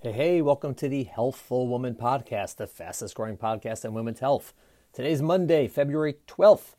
Hey, hey, welcome to the Healthful Woman Podcast, the fastest growing podcast in women's health. Today's Monday, February 12th,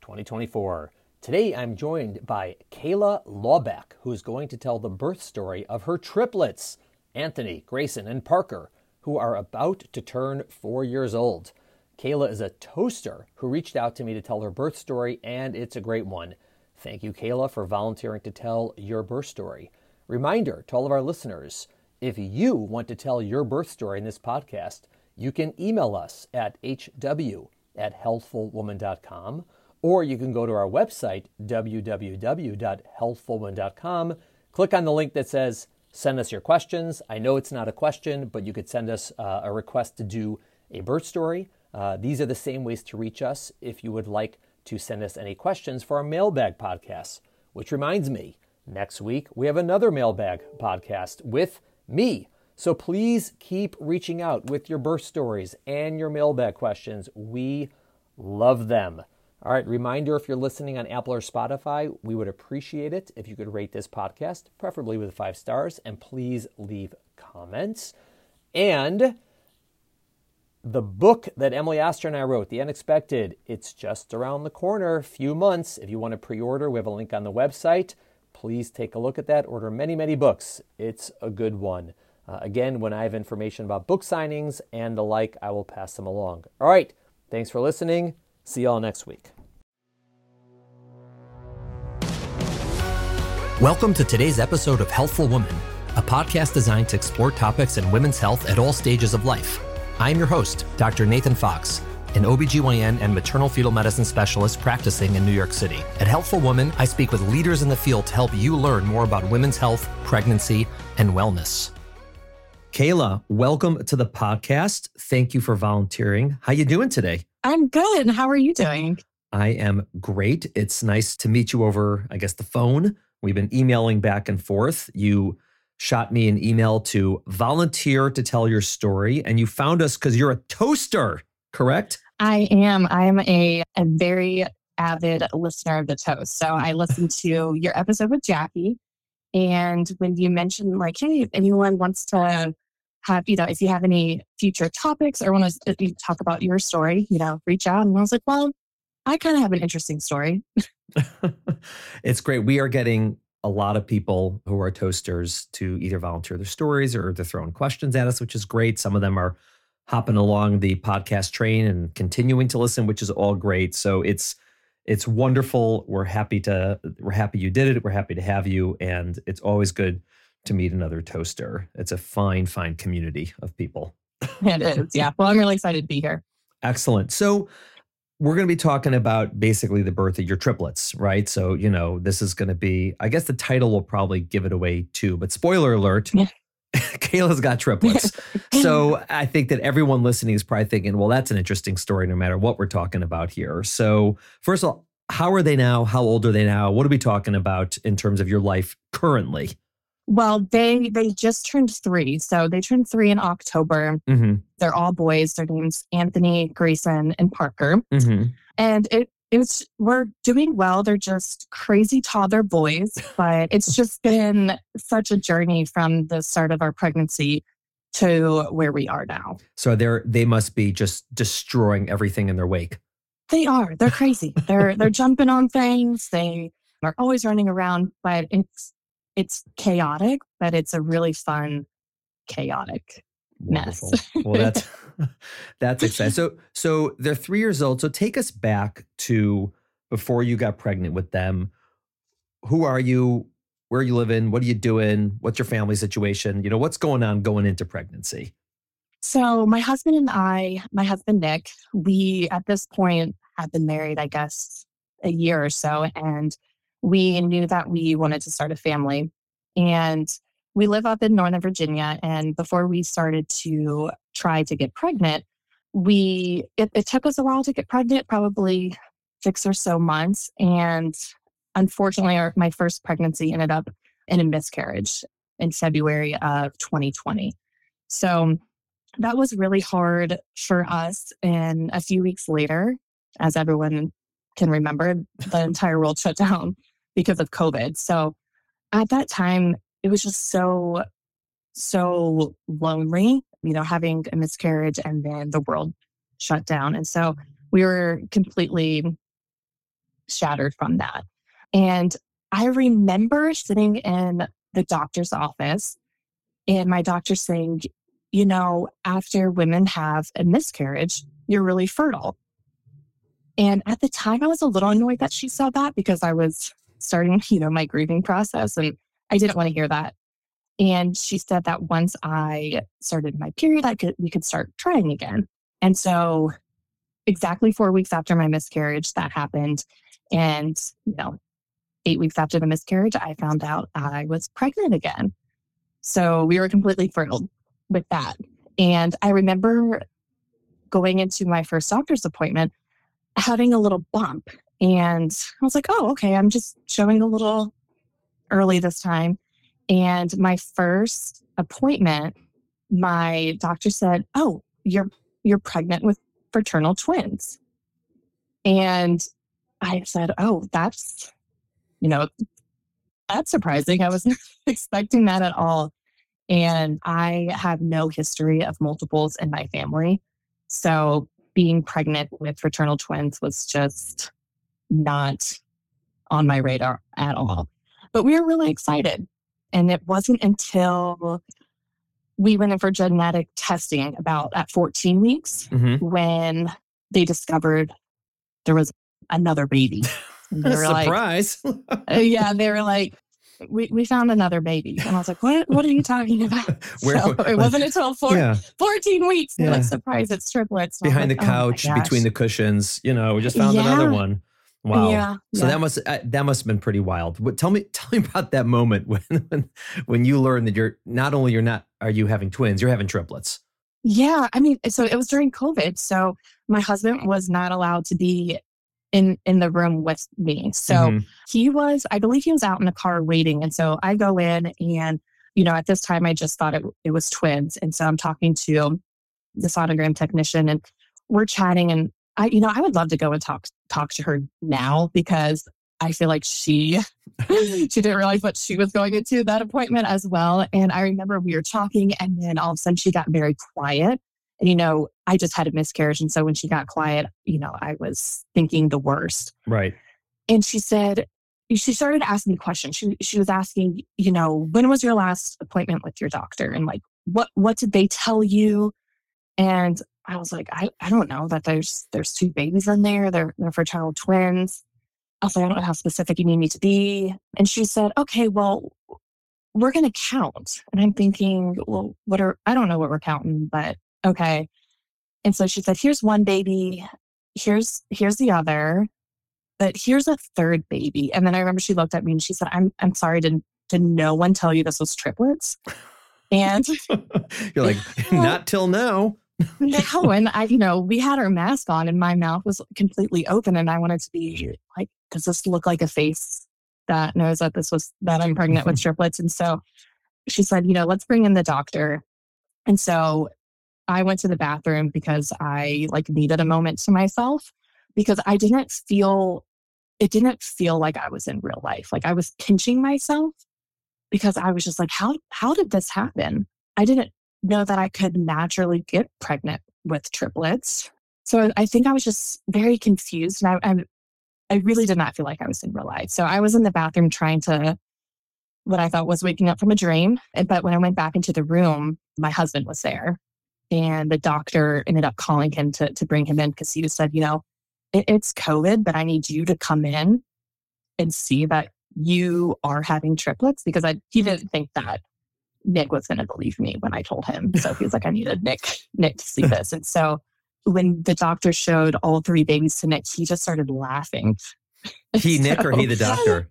2024. Today I'm joined by Kayla Laubach, who is going to tell the birth story of her triplets, Anthony, Grayson, and Parker, who are about to turn four years old. Kayla is a toaster who reached out to me to tell her birth story, and it's a great one. Thank you, Kayla, for volunteering to tell your birth story. Reminder to all of our listeners if you want to tell your birth story in this podcast, you can email us at hw at healthfulwoman.com or you can go to our website, www.healthfulwoman.com, click on the link that says send us your questions. I know it's not a question, but you could send us uh, a request to do a birth story. Uh, these are the same ways to reach us if you would like to send us any questions for our mailbag podcasts. Which reminds me, next week we have another mailbag podcast with me. So please keep reaching out with your birth stories and your mailbag questions. We love them. All right, reminder if you're listening on Apple or Spotify, we would appreciate it if you could rate this podcast, preferably with five stars, and please leave comments. And the book that Emily Oster and I wrote, The Unexpected, it's just around the corner, A few months. If you want to pre order, we have a link on the website please take a look at that. Order many, many books. It's a good one. Uh, again, when I have information about book signings and the like, I will pass them along. All right. Thanks for listening. See y'all next week. Welcome to today's episode of Healthful Woman, a podcast designed to explore topics in women's health at all stages of life. I'm your host, Dr. Nathan Fox an OBGYN and maternal fetal medicine specialist practicing in New York City. At Healthful Woman, I speak with leaders in the field to help you learn more about women's health, pregnancy, and wellness. Kayla, welcome to the podcast. Thank you for volunteering. How you doing today? I'm good. How are you doing? I am great. It's nice to meet you over, I guess, the phone. We've been emailing back and forth. You shot me an email to volunteer to tell your story, and you found us because you're a toaster, correct? I am. I am a, a very avid listener of the toast. So I listened to your episode with Jackie. And when you mentioned, like, hey, if anyone wants to have, you know, if you have any future topics or want to uh, talk about your story, you know, reach out. And I was like, well, I kind of have an interesting story. it's great. We are getting a lot of people who are toasters to either volunteer their stories or to throw in questions at us, which is great. Some of them are hopping along the podcast train and continuing to listen, which is all great. So it's it's wonderful. We're happy to we're happy you did it. We're happy to have you, and it's always good to meet another toaster. It's a fine, fine community of people. it is, yeah. Well, I'm really excited to be here. Excellent. So we're going to be talking about basically the birth of your triplets, right? So, you know, this is going to be, I guess the title will probably give it away too, but spoiler alert, yeah. Kayla's got triplets. so I think that everyone listening is probably thinking, well, that's an interesting story no matter what we're talking about here. So, first of all, how are they now? How old are they now? What are we talking about in terms of your life currently? Well, they they just turned three, so they turned three in October. Mm-hmm. They're all boys. Their names Anthony, Grayson, and Parker. Mm-hmm. And it it's we're doing well. They're just crazy toddler boys, but it's just been such a journey from the start of our pregnancy to where we are now. So they're they must be just destroying everything in their wake. They are. They're crazy. they're they're jumping on things. They are always running around, but it's it's chaotic, but it's a really fun chaotic Wonderful. mess. well, that's that's exciting. So so they're three years old. So take us back to before you got pregnant with them. Who are you? Where are you living? What are you doing? What's your family situation? You know, what's going on going into pregnancy? So my husband and I, my husband Nick, we at this point had been married, I guess, a year or so, and we knew that we wanted to start a family. And we live up in Northern Virginia. And before we started to try to get pregnant, we it, it took us a while to get pregnant, probably six or so months. And unfortunately, our, my first pregnancy ended up in a miscarriage in February of 2020. So that was really hard for us. And a few weeks later, as everyone can remember, the entire world shut down because of COVID. So at that time, it was just so so lonely, you know, having a miscarriage and then the world shut down. And so we were completely shattered from that. And I remember sitting in the doctor's office and my doctor saying, you know, after women have a miscarriage, you're really fertile. And at the time, I was a little annoyed that she said that because I was starting, you know, my grieving process and I didn't want to hear that. And she said that once I started my period, I could we could start trying again. And so exactly four weeks after my miscarriage, that happened. And, you know, eight weeks after the miscarriage, I found out I was pregnant again. So we were completely thrilled with that. And I remember going into my first doctor's appointment having a little bump. And I was like, oh, okay, I'm just showing a little early this time. And my first appointment, my doctor said, "Oh, you're you're pregnant with fraternal twins." And I said, "Oh, that's you know, that's surprising. I wasn't expecting that at all." And I have no history of multiples in my family. So being pregnant with fraternal twins was just not on my radar at all. But we were really excited. And it wasn't until we went in for genetic testing about at 14 weeks mm-hmm. when they discovered there was another baby. Surprise. Like, uh, yeah, they were like, we, we found another baby. And I was like, what, what are you talking about? Where, so it wasn't until four, yeah. 14 weeks. Yeah. Like, surprise, it's triplets. Behind the couch, oh between the cushions, you know, we just found yeah. another one. Wow. Yeah. So yeah. that must uh, that must have been pretty wild. What, tell me tell me about that moment when, when when you learned that you're not only you're not are you having twins, you're having triplets. Yeah, I mean, so it was during COVID. So my husband was not allowed to be in in the room with me. So mm-hmm. he was, I believe he was out in the car waiting. And so I go in and, you know, at this time I just thought it, it was twins. And so I'm talking to the sonogram technician and we're chatting and I, you know, I would love to go and talk talk to her now because I feel like she she didn't realize what she was going into that appointment as well. And I remember we were talking, and then all of a sudden she got very quiet. And you know, I just had a miscarriage, and so when she got quiet, you know, I was thinking the worst. Right. And she said, she started asking me questions. She she was asking, you know, when was your last appointment with your doctor, and like what what did they tell you? And I was like, I, I don't know that there's there's two babies in there. They're they're fraternal twins. I was like, I don't know how specific you need me to be. And she said, Okay, well, we're gonna count. And I'm thinking, well, what are I don't know what we're counting, but okay. And so she said, Here's one baby, here's here's the other, but here's a third baby. And then I remember she looked at me and she said, I'm I'm sorry, did did no one tell you this was triplets? And you're like, not till now no, and I, you know, we had our mask on and my mouth was completely open and I wanted to be like, does this look like a face that knows that this was, that I'm pregnant with mm-hmm. triplets? And so she said, you know, let's bring in the doctor. And so I went to the bathroom because I like needed a moment to myself because I didn't feel, it didn't feel like I was in real life. Like I was pinching myself because I was just like, how, how did this happen? I didn't know that I could naturally get pregnant with triplets. So I think I was just very confused and I, I, I really did not feel like I was in real life. So I was in the bathroom trying to what I thought was waking up from a dream. But when I went back into the room, my husband was there. And the doctor ended up calling him to, to bring him in because he said, you know, it, it's COVID, but I need you to come in and see that you are having triplets because I he didn't think that Nick was going to believe me when I told him. So he was like, I needed Nick, Nick to see this. And so when the doctor showed all three babies to Nick, he just started laughing. He, so, Nick, or he, the doctor?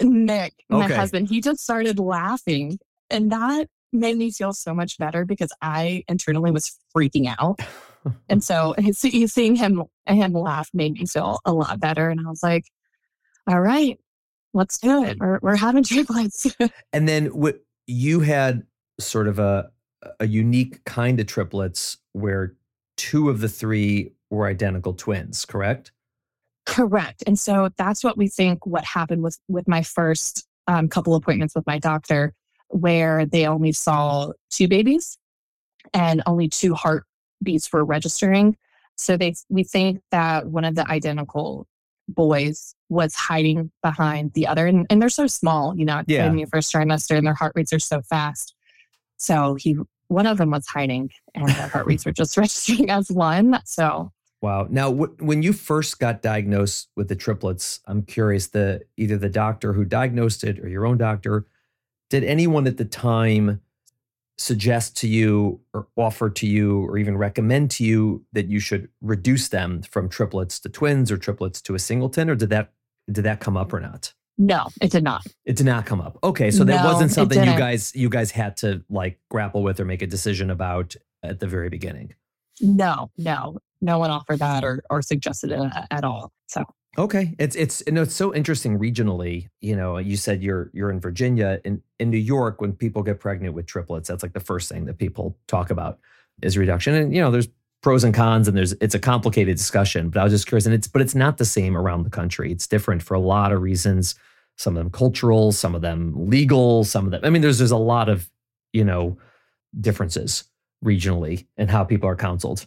Nick, my okay. husband, he just started laughing. And that made me feel so much better because I internally was freaking out. and so seeing him him laugh made me feel a lot better. And I was like, all right, let's do it. We're, we're having triplets. and then what you had sort of a a unique kind of triplets where two of the three were identical twins, correct? Correct. And so that's what we think what happened with with my first um, couple appointments with my doctor. where they only saw two babies and only two heartbeats were registering. So they we think that one of the identical boys was hiding behind the other, and, and they're so small, you know, Yeah. in the first trimester, and their heart rates are so fast. So he, one of them was hiding, and their heart rates were just registering as one. So Wow. Now, wh- when you first got diagnosed with the triplets, I'm curious the either the doctor who diagnosed it or your own doctor, did anyone at the time suggest to you or offer to you or even recommend to you that you should reduce them from triplets to twins or triplets to a singleton or did that did that come up or not? no, it did not. It did not come up. Okay, so that wasn't something you guys you guys had to like grapple with or make a decision about at the very beginning. No, no, no one offered that or or suggested it at all. So Okay, it's it's you know it's so interesting regionally. You know, you said you're you're in Virginia in in New York. When people get pregnant with triplets, that's like the first thing that people talk about is reduction. And you know, there's pros and cons, and there's it's a complicated discussion. But I was just curious, and it's but it's not the same around the country. It's different for a lot of reasons. Some of them cultural, some of them legal, some of them. I mean, there's there's a lot of you know differences regionally and how people are counseled.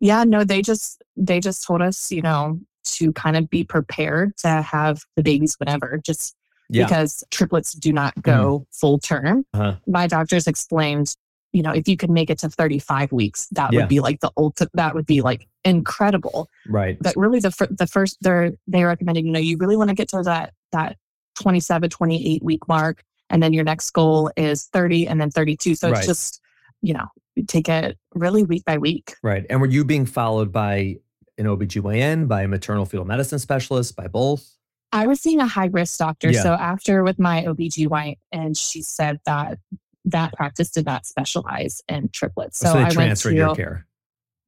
yeah, no, they just they just told us, you know, to kind of be prepared to have the babies whenever, just Yeah. because triplets do not go full term. Uh-huh. My doctors explained, you know, if you could make it to 35 weeks, that Yeah. would be like the ultimate, that would be like incredible. Right. But really the, fir- the first, they're, they recommended, you know, you really want to get to that, that 27, 28 week mark. And then your next goal is 30 and then 32. So Right. it's just, you know, take it really week by week. Right. And were you being followed by an OBGYN, by a maternal fetal medicine specialist, by both? I was seeing a high risk doctor. Yeah. So after with my OBGYN, and she said that that practice did not specialize in triplets. So, they I went to, your care.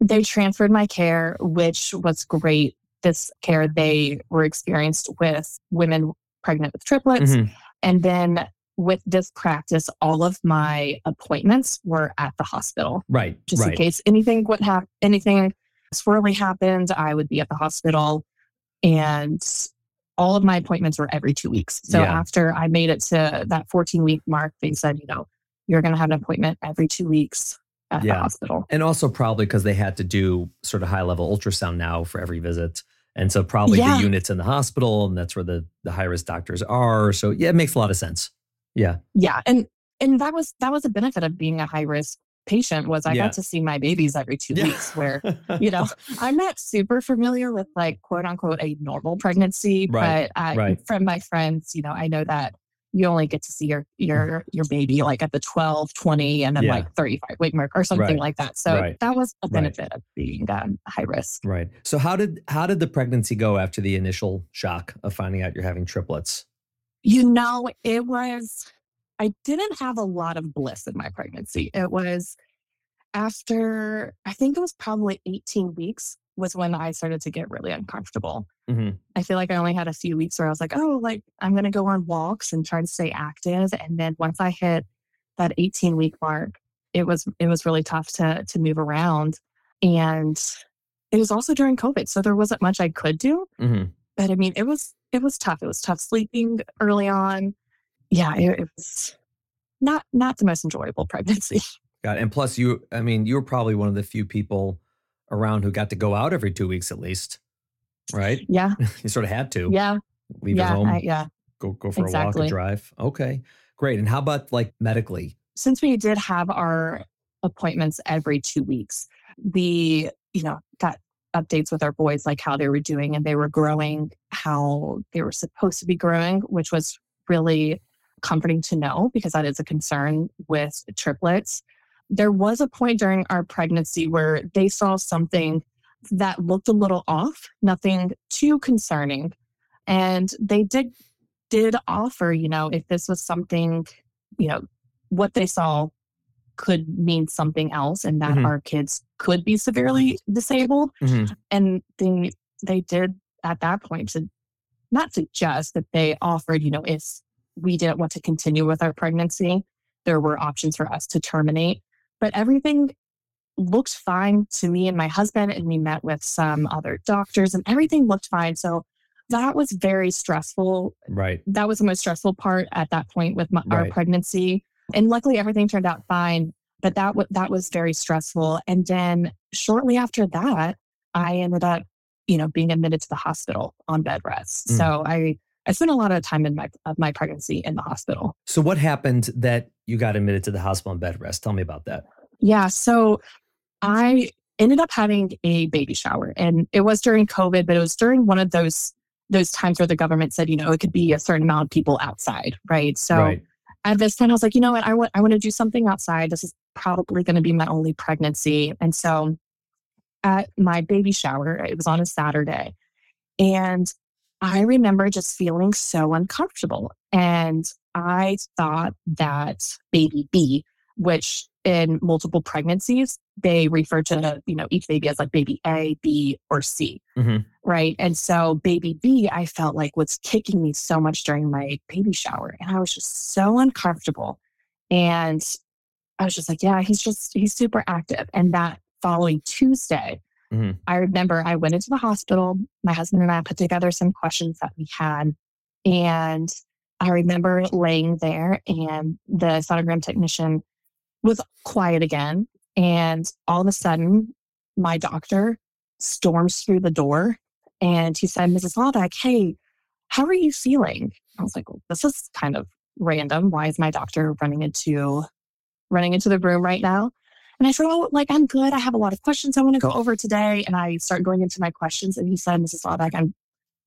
they transferred my care, which was great. This care they were experienced with women pregnant with triplets. Mhm. And then with this practice, all of my appointments were at the hospital. Right. Just in case anything would happen, anything swirly happened, I would be at the hospital. And all of my appointments were every two weeks. So Yeah. after I made it to that 14 week mark, they said, you know, you're going to have an appointment every two weeks at Yeah. the hospital. And also probably because they had to do sort of high level ultrasound now for every visit. And so probably Yeah. the units in the hospital, and that's where the, the high risk doctors are. So yeah, it makes a lot of sense. Yeah. Yeah. And, and that was, that was a benefit of being a high risk patient was I Yeah. got to see my babies every two Yeah. weeks where you know, I'm not super familiar with like quote unquote a normal pregnancy, Right, but I, right. from my friends, you know, I know that you only get to see your your your baby like at the 12, 20, and then Yeah. like 35 week mark or something Right, like that. So right, that was a right. benefit of being um, high risk. right. So how did how did the pregnancy go after the initial shock of finding out you're having triplets? You know, it was I didn't have a lot of bliss in my pregnancy. It was after I think it was probably 18 weeks was when I started to get really uncomfortable. Mhm. I feel like I only had a few weeks where I was like, oh, like I'm going to go on walks and try to stay active. And then once I hit that 18 week mark, it was it was really tough to to move around. And it was also during COVID, so there wasn't much I could do. Mhm. But I mean, it was it was tough. It was tough sleeping early on. Yeah, it, it was not not the most enjoyable pregnancy. Got. And plus you I mean, you were probably one of the few people around who got to go out every two weeks at least. Right? yeah, You sort of had to yeah, leave yeah, home, I- yeah. go go for a walk, exactly. a drive. Okay. Great. And how about like medically? since we did have our appointments every two weeks, we, you know, got updates with our boys, like how they were doing and they were growing, how they were supposed to be growing, which was really comforting to know because that is a concern with triplets. There was a point during our pregnancy where they saw something that looked a little off, nothing too concerning. And they did did offer, you know, if this was something, you know, what they saw could mean something else and that Mhm. our kids could be severely disabled Mhm. and they they did at that point to not suggest that they offered you know if we didn't want to continue with our pregnancy there were options for us to terminate but everything looked fine to me and my husband and we met with some other doctors and everything looked fine so that was very stressful Right. that was the most stressful part at that point with my, our pregnancy And luckily everything turned out fine. But that w- that was very stressful. And then shortly after that, I ended up, you know, being admitted to the hospital on bed rest. Mm. So I I spent a lot of time in my of my pregnancy in the hospital. So what happened that you got admitted to the hospital on bed rest? Tell me about that. Yeah. So I ended up having a baby shower and it was during COVID, but it was during one of those those times where the government said, you know, it could be a certain amount of people outside. Right. So right. at this point I was like, you know what, I want I want to do something outside. This is probably going to be my only pregnancy. And so at my baby shower, it was on a Saturday. And I remember just feeling so uncomfortable. And I thought that baby B, which in multiple pregnancies, they refer to, you know, each baby as like baby A, B, or C. Mhm. Right. And so baby B, I felt like was kicking me so much during my baby shower. And I was just so uncomfortable. And I was just like, yeah, he's just, he's super active. And that following Tuesday, Mhm. I remember I went into the hospital. My husband and I put together some questions that we had. And I remember laying there, and the sonogram technician was quiet again. And all of a sudden, my doctor storms through the door and he said, Mrs. Laubach, hey, how are you feeling? I was like, well, this is kind of random. Why is my doctor running into running into the room right now? And I said, Oh, like I'm good. I have a lot of questions I want to go over today. And I start going into my questions. And he said, Mrs. Laubach, I'm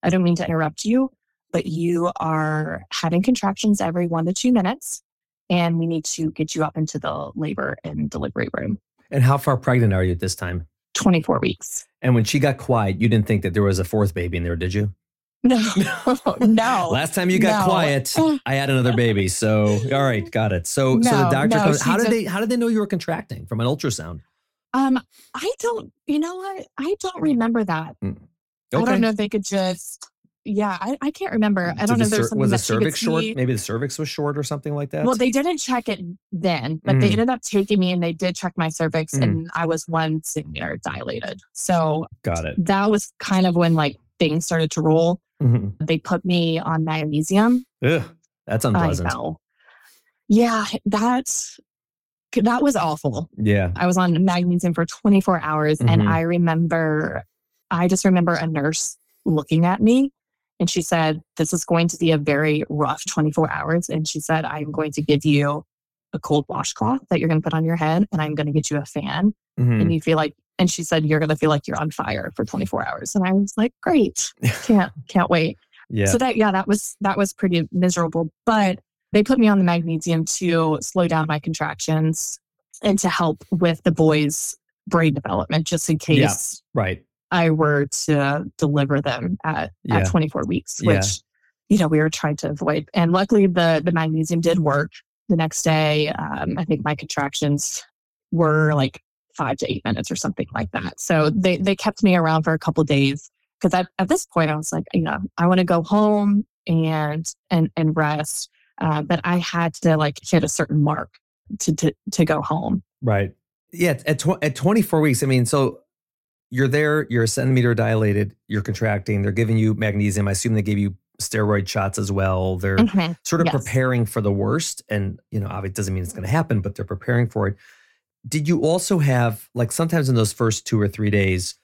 I don't mean to interrupt you, but you are having contractions every one to two minutes. And we need to get you up into the labor and delivery room. And how far pregnant are you at this time? 24 weeks. And when she got quiet, you didn't think that there was a fourth baby in there, did you? No, no. Last time you got no. quiet, I had another baby. So all right, got it. So so the doctor no, comes. How did they how did they know you were contracting from an ultrasound? Um, I don't, you know what? I don't remember that. Okay. I don't know if they could just, yeah, I, I can't remember. I don't know the there's something was the that she could cervix short? see. Maybe the cervix was short or something like that. Well, they didn't check it then, but they Mm. ended up taking me and they did check my cervix Mm. and I was one centimeter dilated. So got it. that was kind of when like things started to roll. Mhm. They put me on magnesium. Ugh, that's unpleasant. I know. Yeah, that's that was awful. Yeah. I was on magnesium for 24 hours. Mhm. And I remember, I just remember a nurse looking at me and she said, This is going to be a very rough 24 hours. And she said, I'm going to give you a cold washcloth that you're going to put on your head and I'm going to get you a fan. Mhm. And you feel like, and she said, You're going to feel like you're on fire for 24 hours. And I was like, Great. Can't, can't wait. Yeah. So that, yeah, that was, that was pretty miserable. But they put me on the magnesium to slow down my contractions and to help with the boys' brain development, just in Yeah. case right. I were to deliver them at, Yeah. at 24 weeks, Yeah. which, you know, we were trying to avoid. And luckily the, the magnesium did work the next day. Um, I think my contractions were like five to eight minutes or something like that. So they, they kept me around for a couple days because at, at this point I was like, you know, I want to go home and, and, and rest. Uh, but I had to like hit a certain mark to, to, to go home. Right. Yeah. At tw- at 24 weeks, I mean, so you're there, you're a centimeter dilated, you're contracting, they're giving you magnesium. I assume they gave you steroid shots as well. They're Mhm. sort of Yes. preparing for the worst. And, you know, obviously it doesn't mean it's going to happen, but they're preparing for it. Did you also have, like, sometimes in those first two or three days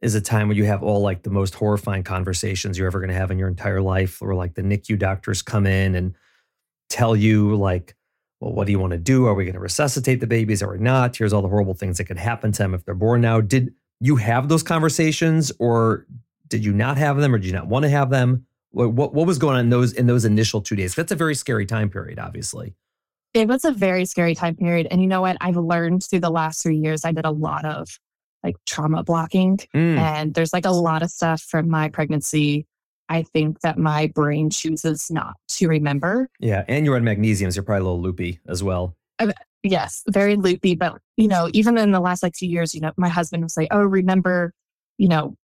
is a time when you have all like the most horrifying conversations you're ever going to have in your entire life, where like the NICU doctors come in and tell you, like, well, what do you want to do? Are we going to resuscitate the babies? Are we not? Here's all the horrible things that could happen to them if they're born now. Did you have those conversations or did you not have them or did you not want to have them? What, what, what was going on in those in those initial two days? That's a very scary time period, obviously. It was a very scary time period. And you know what? I've learned through the last three years, I did a lot of like trauma blocking. Mm, And there's like a lot of stuff from my pregnancy. I think that my brain chooses not to remember. yeah, and you're on magnesiums. You're probably a little loopy as well. Yes, very loopy. But, you know, even in the last like two years, you know, my husband would say, Oh, remember, you know,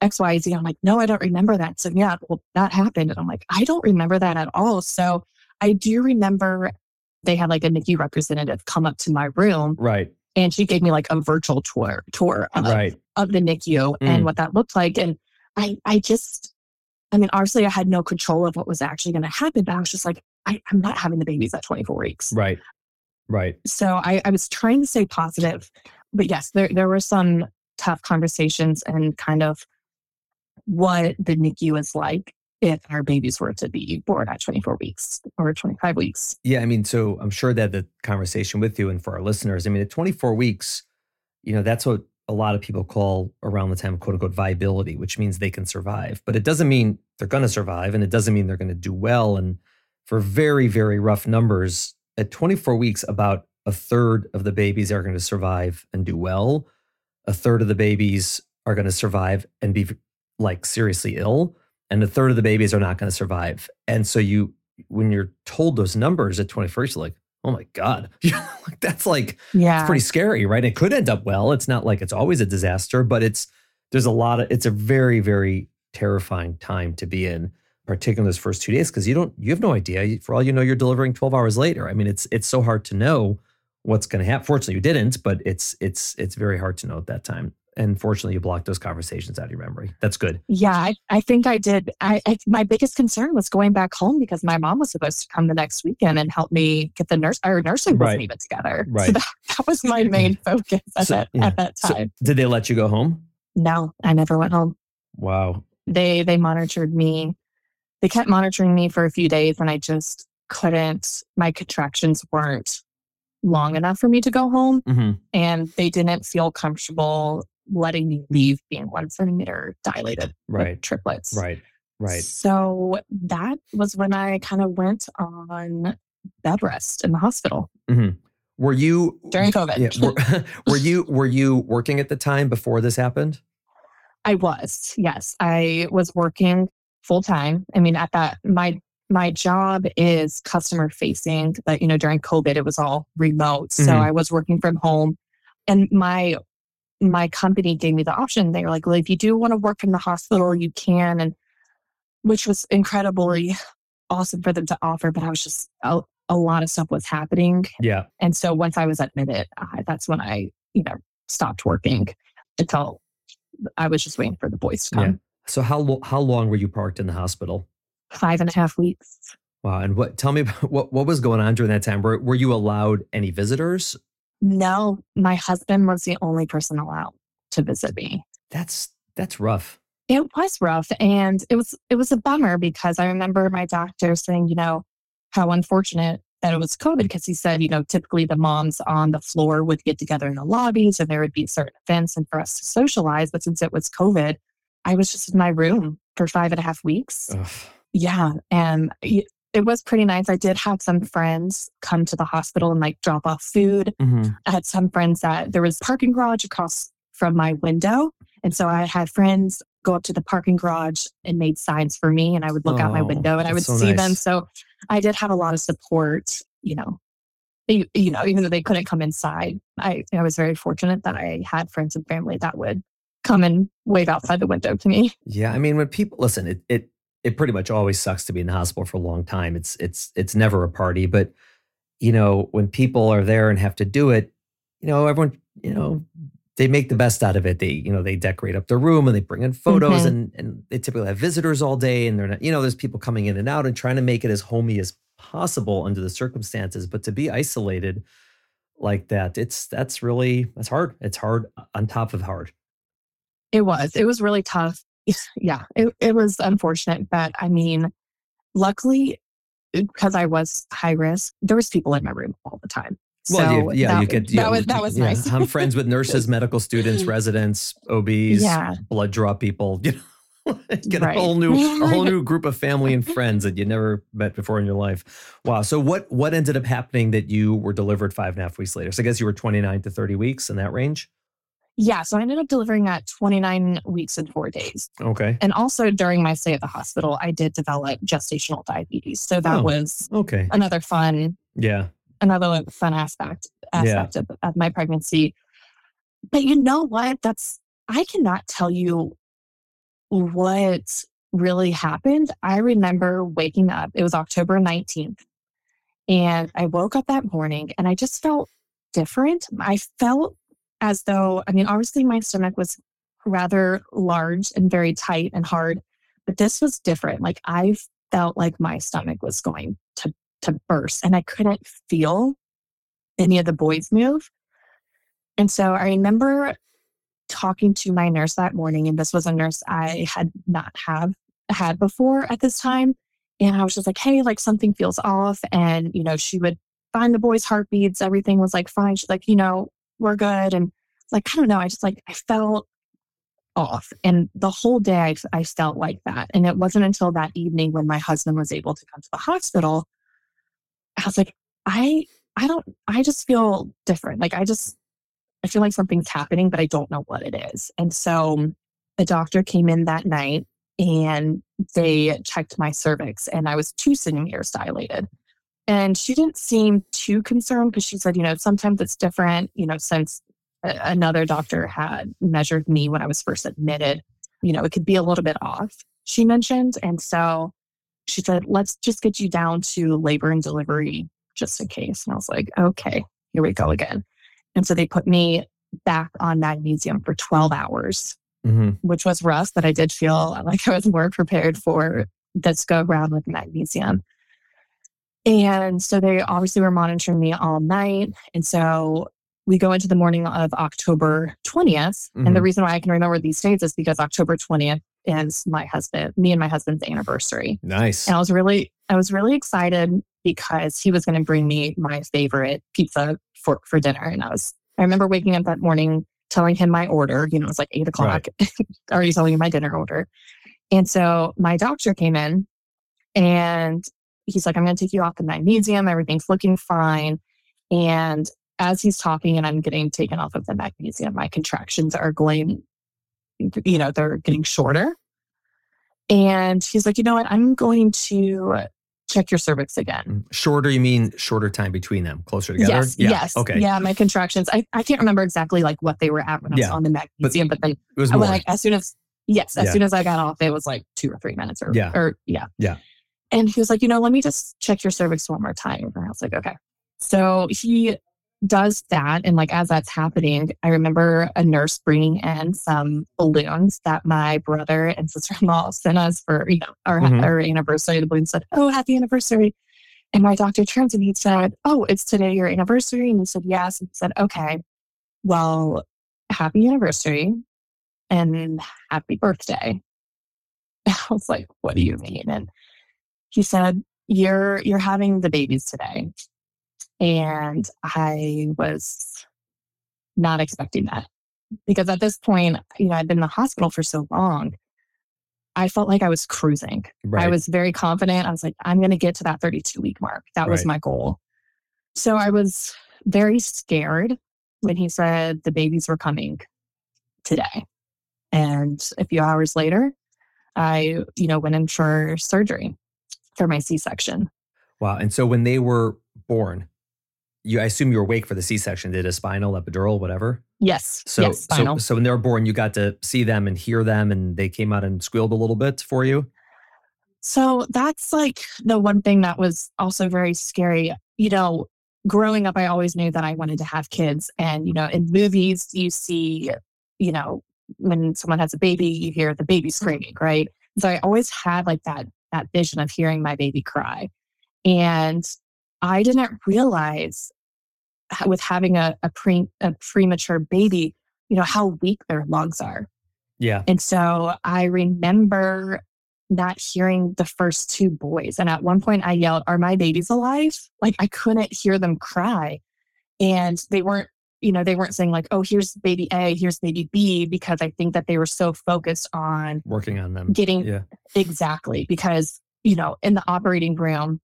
X, Y, Z. I'm like, No, I don't remember that. So, yeah, well, that happened. And I'm like, I don't remember that at all. So, I do remember they had like a NICU representative come up to my room Right, and she gave me like a virtual tour tour of, right. of the NICU Mm. and what that looked like. And I, I just, I mean, obviously I had no control of what was actually going to happen, but I was just like, I, I'm not having the babies at 24 weeks. Right. Right. So I, I was trying to stay positive, but yes, there there were some tough conversations and kind of what the NICU is like if our babies were to be born at 24 weeks or 25 weeks. Yeah, I mean, so I'm sure that the conversation with you and for our listeners, I mean, at 24 weeks, you know, that's what a lot of people call around the time quote unquote viability, which means they can survive. But it doesn't mean they're going to survive and it doesn't mean they're going to do well. And for very, very rough numbers, at 24 weeks, about a third of the babies are going to survive and do well. A third of the babies are going to survive and be like seriously ill. And a third of the babies are not going to survive. And so you, when you're told those numbers at 21st, you're like, oh my God, that's like, yeah, it's pretty scary, right? It could end up well. It's not like it's always a disaster, but it's, there's a lot of, it's a very, very terrifying time to be in, particularly those first two days, because you don't, you have no idea. For all you know, you're delivering 12 hours later. I mean, it's, it's so hard to know what's going to happen. Fortunately, you didn't, but it's, it's, it's very hard to know at that time and fortunately you blocked those conversations out of your memory. That's good. Yeah i, I think i did. I, I, my biggest concern was going back home because my mom was supposed to come the next weekend and help me get the nurse our nursing wasn't even together. Right. so that, that was my main focus at, So- that, yeah. at that So time. did they let you go home? No i never went home. Wow. They they monitored me. They kept monitoring me for a few days and i just couldn't my contractions weren't long enough for me to go home hmm and they didn't feel comfortable letting me leave being one centimeter dilated Right. triplets right right so that was when i kind of went on bed rest in the hospital were you during covid yeah, were, were you were you working at the time before this happened I was, yes. I was working full time. I mean, at that, my my job is customer facing, but you know, during COVID, it was all remote. So Mhm. I was working from home. And my my company gave me the option. They were like, well, if you do want to work in the hospital, you can, and which was incredibly awesome for them to offer. But I was just a, a lot of stuff was happening. yeah And so once I was admitted, uh, that's when I, you know, stopped working until I was just waiting for the boys to come. Yeah. so how lo- how long were you parked in the hospital Five and a half weeks. wow and what tell me about what what was going on during that time were, were you allowed any visitors No, my husband was the only person allowed to visit me. that's that's rough It was rough and it was it was a bummer because I remember my doctor saying, you know, how unfortunate that it was COVID because he said, you know, typically the moms on the floor would get together in the lobbies and there would be certain events and for us to socialize. But since it was COVID, I was just in my room for five and a half weeks. Ugh. Yeah. And it was pretty nice. I did have some friends come to the hospital and like drop off food. Mhm. I had some friends that there was parking garage across from my window. And so I had friends go up to the parking garage and made signs for me. And I would look out my Oh, window and I would so see them. So I did have a lot of support, you know. You, you know, even though they couldn't come inside, I, I was very fortunate that I had friends and family that would come and wave outside the window to me. Yeah, I mean, when people listen, it it it pretty much always sucks to be in the hospital for a long time. It's it's it's never a party, but you know, when people are there and have to do it, you know, everyone, you know, they make the best out of it. They, you know, they decorate up their room and they bring in photos Mhm. and and they typically have visitors all day and they're not, you know, there's people coming in and out and trying to make it as homey as possible under the circumstances. But to be isolated like that, it's that's really that's hard. It's hard on top of hard. It was. It was really tough. Yeah, it, it was unfortunate, but I mean, luckily, because I was high risk, there was people in my room all the time. Well, so you, yeah, that, you could. that yeah, was that was yeah. nice. I'm friends with nurses, medical students, residents, OBs, Yeah. blood draw people. You know, get Right. a whole new, a whole new group of family and friends that you never met before in your life. Wow. So what what ended up happening that you were delivered five and a half weeks later? So I guess you were 29 to 30 weeks in that range. Yeah, so I ended up delivering at 29 weeks and four days. Okay. And also during my stay at the hospital, I did develop gestational diabetes. So that Oh. was Okay. another fun Yeah. another fun aspect Yeah. aspect of, of my pregnancy. But you know what? That's I cannot tell you what really happened. I remember waking up. It was October 19th. And I woke up that morning and I just felt different. I felt as though, I mean, obviously my stomach was rather large and very tight and hard, but this was different. Like I felt like my stomach was going to to burst and I couldn't feel any of the boys move. And so I remember talking to my nurse that morning, and this was a nurse I had not have had before at this time. And I was just like, hey, like something feels off. And, you know, she would find the boys' heartbeats. Everything was like fine. She's like, you know, we're good. And like, I don't know. I just like, I felt off. And the whole day I, I felt like that. And it wasn't until that evening when my husband was able to come to the hospital, I was like, I, I don't, I just feel different. Like, I just, I feel like something's happening, but I don't know what it is. And so the doctor came in that night and they checked my cervix and I was two centimeters dilated. And she didn't seem too concerned because she said, you know, sometimes it's different, you know, since another doctor had measured me when I was first admitted, you know, it could be a little bit off, she mentioned. And so she said, let's just get you down to labor and delivery just in case. And I was like, okay, here we go again. And so they put me back on magnesium for 12 hours, mm-hmm. which was rough, but I did feel like I was more prepared for this go round with magnesium. And so they obviously were monitoring me all night. And so we go into the morning of October 20th. Mm-hmm. And the mm-hmm. reason why I can remember these dates is because October 20th is my husband, me and my husband's anniversary. Nice. And I was really, I was really excited because he was going to bring me my favorite pizza for, for dinner. And I was, I remember waking up that morning telling him my order, you know, it was like eight o'clock, right. already telling him my dinner order. And so my doctor came in and he's like, I'm going to take you off the magnesium. Everything's looking fine. And as he's talking and I'm getting taken off of the magnesium, my contractions are going, you know, they're getting shorter. And he's like, you know what? I'm going to check your cervix again. Mm, shorter, you mean shorter time between them, closer together? Yes. Yeah. Yes. Okay. Yeah. My contractions. I, I can't remember exactly like what they were at when I was yeah. on the magnesium, but, but then it was more. like as soon as yes, as yeah. soon as I got off, it was like two or three minutes or yeah. or yeah. Yeah. And he was like, you know, let me just check your cervix one more time. And I was like, okay. So he does that. And like as that's happening, I remember a nurse bringing in some balloons that my brother and sister in law sent us for, you know, our, mm-hmm. our anniversary. The balloon said, Oh, happy anniversary. And my doctor turns and he said, Oh, it's today your anniversary. And he said, Yes. And he said, Okay, well, happy anniversary and happy birthday. I was like, What do you mean? And he said, You're you're having the babies today. And I was not expecting that because at this point, you know, I'd been in the hospital for so long. I felt like I was cruising. Right. I was very confident. I was like, I'm going to get to that 32 week mark. That right. was my goal. So I was very scared when he said the babies were coming today. And a few hours later, I, you know, went in for surgery for my C section. Wow. And so when they were born, you I assume you were awake for the C-section. Did a spinal, epidural, whatever? Yes. So, yes, so, so when they were born, you got to see them and hear them, and they came out and squealed a little bit for you. So that's like the one thing that was also very scary. You know, growing up, I always knew that I wanted to have kids, and you know, in movies, you see, you know, when someone has a baby, you hear the baby screaming, right? So I always had like that that vision of hearing my baby cry, and I didn't realize with having a, a pre a premature baby, you know, how weak their lungs are. Yeah. And so I remember not hearing the first two boys. And at one point I yelled, Are my babies alive? Like I couldn't hear them cry. And they weren't, you know, they weren't saying like, oh, here's baby A, here's baby B, because I think that they were so focused on working on them. Getting yeah. exactly because, you know, in the operating room,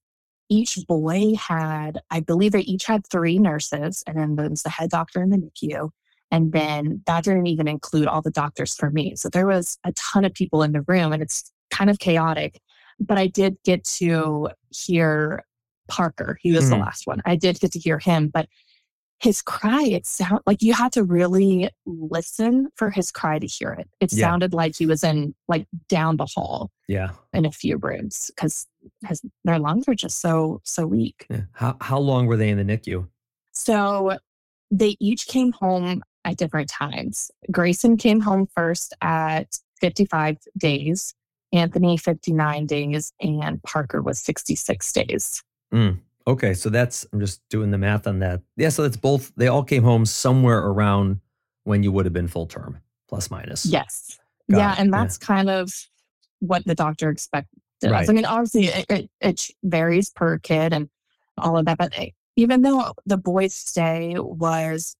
each boy had, I believe they each had three nurses, and then there was the head doctor in the NICU. And then that didn't even include all the doctors for me. So there was a ton of people in the room, and it's kind of chaotic. But I did get to hear Parker. He was mm. the last one. I did get to hear him, but his cry, it sound like you had to really listen for his cry to hear it. It yeah. sounded like he was in like down the hall. Yeah. In a few rooms because his their lungs were just so so weak. Yeah. How how long were they in the NICU? So they each came home at different times. Grayson came home first at 55 days, Anthony 59 days, and Parker was 66 days. Mm. Okay, so that's I'm just doing the math on that. Yeah, so that's both. They all came home somewhere around when you would have been full term, plus minus. Yes. Got yeah, it. and that's yeah. kind of what the doctor expected. Right. I mean, obviously, it, it, it, varies per kid and all of that. But eh, even though the boys' stay was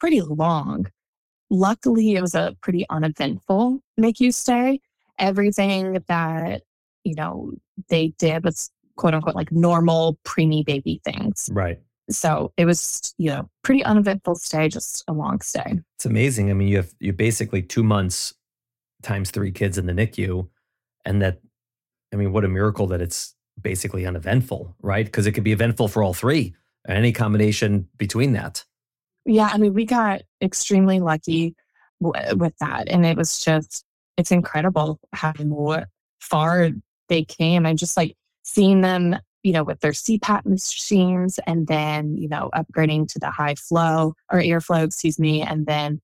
pretty long, luckily it was a pretty uneventful NICU stay. Everything that you know they did was quote unquote like normal preemie baby things. Right. So it was, you know, pretty uneventful stay, just a long stay. It's amazing. I mean, you have you basically two months times three kids in the NICU, and that, I mean, what a miracle that it's basically uneventful, right? Because it could be eventful for all three, any combination between that. Yeah, I mean, we got extremely lucky w- with that, and it was just it's incredible how far they came, and just like seeing them, you know, with their CPAP machines and then, you know, upgrading to the high flow or airflow, excuse me, and then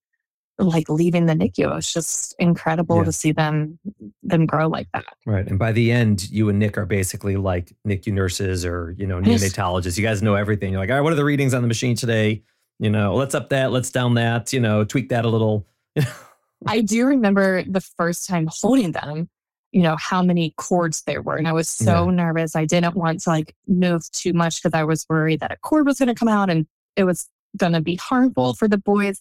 like leaving the NICU. It was just incredible yeah. to see them them grow like that. Right. And by the end, you and Nick are basically like NICU nurses or, you know, neonatologists. You guys know everything. You're like, all right, what are the readings on the machine today? You know, let's up that, let's down that, you know, tweak that a little. I do remember the first time holding them you know, how many cords there were. And I was so yeah. nervous. I didn't want to like move too much because I was worried that a cord was going to come out and it was going to be harmful for the boys.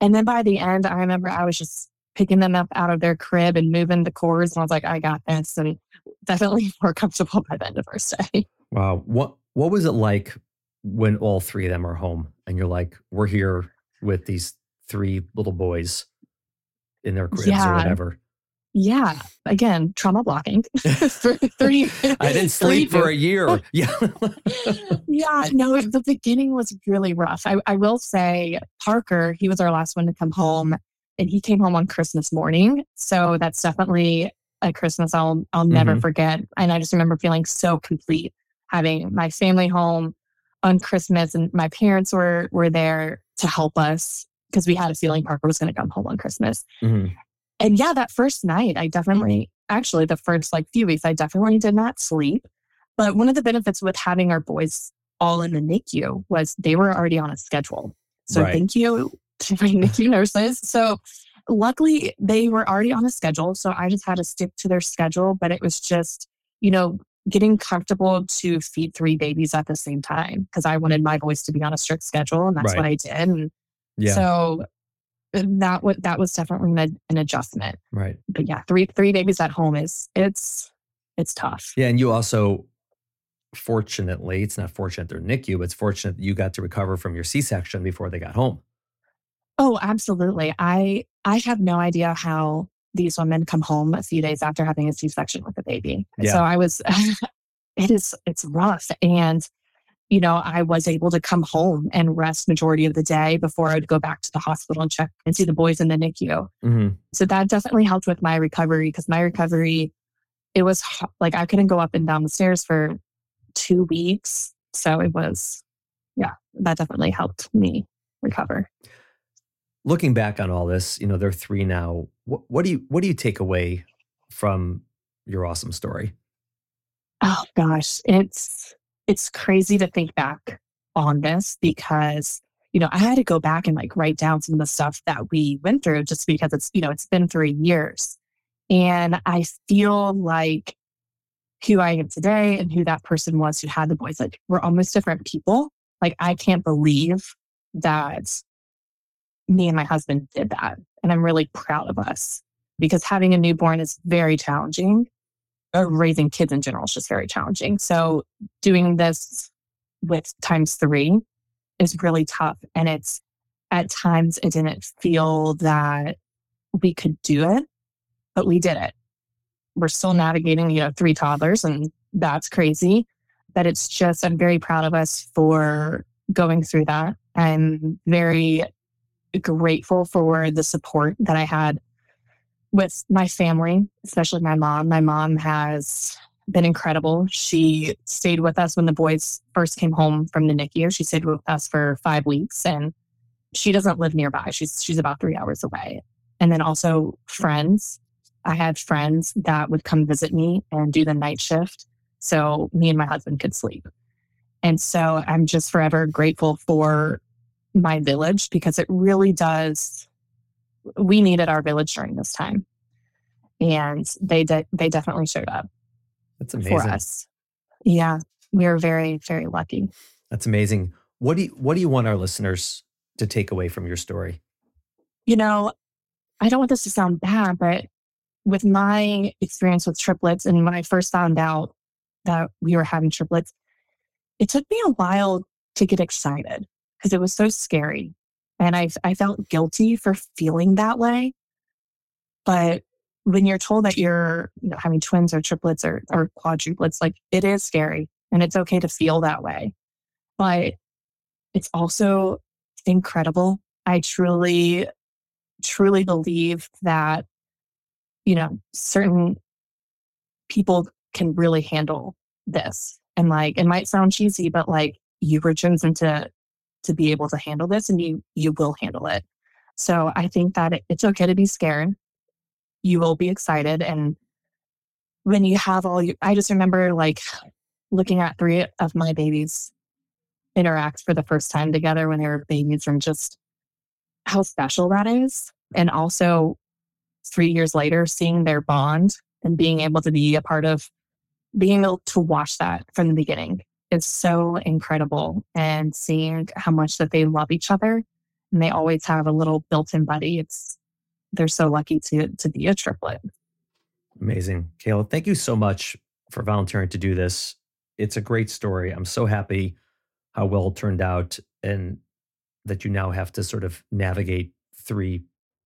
And then by the end, I remember I was just picking them up out of their crib and moving the cords. And I was like, I got this. And definitely more comfortable by the end of our day. Wow. What, what was it like when all three of them are home and you're like, we're here with these three little boys in their cribs yeah. or whatever? Yeah. Again, trauma blocking. three, I didn't sleep for a year. Yeah. yeah. No, the beginning was really rough. I, I will say, Parker, he was our last one to come home and he came home on Christmas morning. So that's definitely a Christmas I'll I'll never mm-hmm. forget. And I just remember feeling so complete having my family home on Christmas and my parents were were there to help us because we had a feeling Parker was going to come home on Christmas. Mm-hmm and yeah, that first night, I definitely, actually, the first like few weeks, I definitely did not sleep. But one of the benefits with having our boys all in the NICU was they were already on a schedule. So right. thank you to my NICU nurses. So luckily, they were already on a schedule. So I just had to stick to their schedule. But it was just, you know, getting comfortable to feed three babies at the same time because I wanted my boys to be on a strict schedule. And that's right. what I did. And yeah. so that was that was definitely an, an adjustment. Right. But yeah, three three babies at home is it's it's tough. Yeah, and you also fortunately, it's not fortunate they're NICU, but it's fortunate that you got to recover from your C-section before they got home. Oh, absolutely. I I have no idea how these women come home a few days after having a C-section with a baby. Yeah. So I was it is it's rough and you know, I was able to come home and rest majority of the day before I would go back to the hospital and check and see the boys in the NICU. Mm-hmm. So that definitely helped with my recovery because my recovery, it was like I couldn't go up and down the stairs for two weeks. So it was, yeah, that definitely helped me recover. Looking back on all this, you know, they're three now. What, what do you what do you take away from your awesome story? Oh gosh, it's it's crazy to think back on this because you know, I had to go back and like write down some of the stuff that we went through just because it's, you know, it's been three years. And I feel like who I am today and who that person was who had the boys, like we're almost different people. Like I can't believe that me and my husband did that. And I'm really proud of us because having a newborn is very challenging Uh, raising kids in general is just very challenging. So doing this with times three is really tough. And it's at times it didn't feel that we could do it, but we did it. We're still navigating, you know, three toddlers and that's crazy. But it's just, I'm very proud of us for going through that. I'm very grateful for the support that I had with my family, especially my mom. My mom has been incredible. She stayed with us when the boys first came home from the NICU. She stayed with us for five weeks and she doesn't live nearby. She's she's about three hours away. And then also friends. I had friends that would come visit me and do the night shift. So me and my husband could sleep. And so I'm just forever grateful for my village because it really does. We needed our village during this time, and they de- they definitely showed up. That's amazing for us. Yeah, we are very very lucky. That's amazing. What do you What do you want our listeners to take away from your story? You know, I don't want this to sound bad, but with my experience with triplets, and when I first found out that we were having triplets, it took me a while to get excited because it was so scary. And I, I felt guilty for feeling that way. But when you're told that you're you know, having twins or triplets or, or quadruplets, like it is scary and it's okay to feel that way. But it's also incredible. I truly, truly believe that, you know, certain people can really handle this. And like, it might sound cheesy, but like you were chosen to to be able to handle this and you you will handle it. So I think that it's okay to be scared. You will be excited and when you have all your I just remember like looking at three of my babies interact for the first time together when they were babies and just how special that is. And also three years later, seeing their bond and being able to be a part of being able to watch that from the beginning is so incredible and seeing how much that they love each other and they always have a little built-in buddy it's they're so lucky to to be a triplet. Amazing. Kayla thank you so much for volunteering to do this. It's a great story. I'm so happy how well it turned out and that you now have to sort of navigate three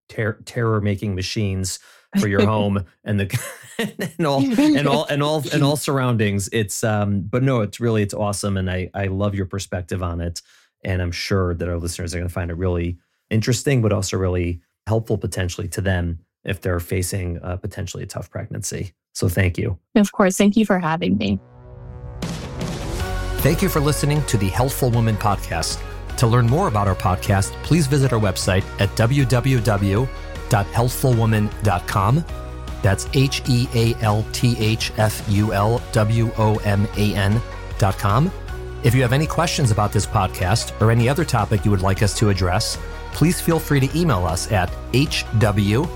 ter- terror making machines for your home and the and all and all and all and all surroundings. It's um, but no, it's really it's awesome, and I I love your perspective on it, and I'm sure that our listeners are going to find it really interesting, but also really helpful potentially to them if they're facing uh, potentially a tough pregnancy. So thank you. Of course, thank you for having me. Thank you for listening to the Healthful Woman podcast. To learn more about our podcast, please visit our website at www.healthfulwoman.com. That's H E A L T H F U L W O M A N.com. If you have any questions about this podcast or any other topic you would like us to address, please feel free to email us at hw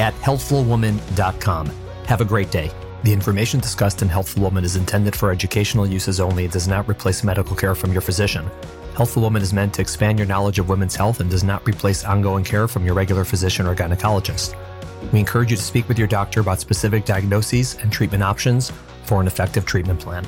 at healthfulwoman.com. Have a great day. The information discussed in Healthful Woman is intended for educational uses only and does not replace medical care from your physician. Healthful Woman is meant to expand your knowledge of women's health and does not replace ongoing care from your regular physician or gynecologist. We encourage you to speak with your doctor about specific diagnoses and treatment options for an effective treatment plan.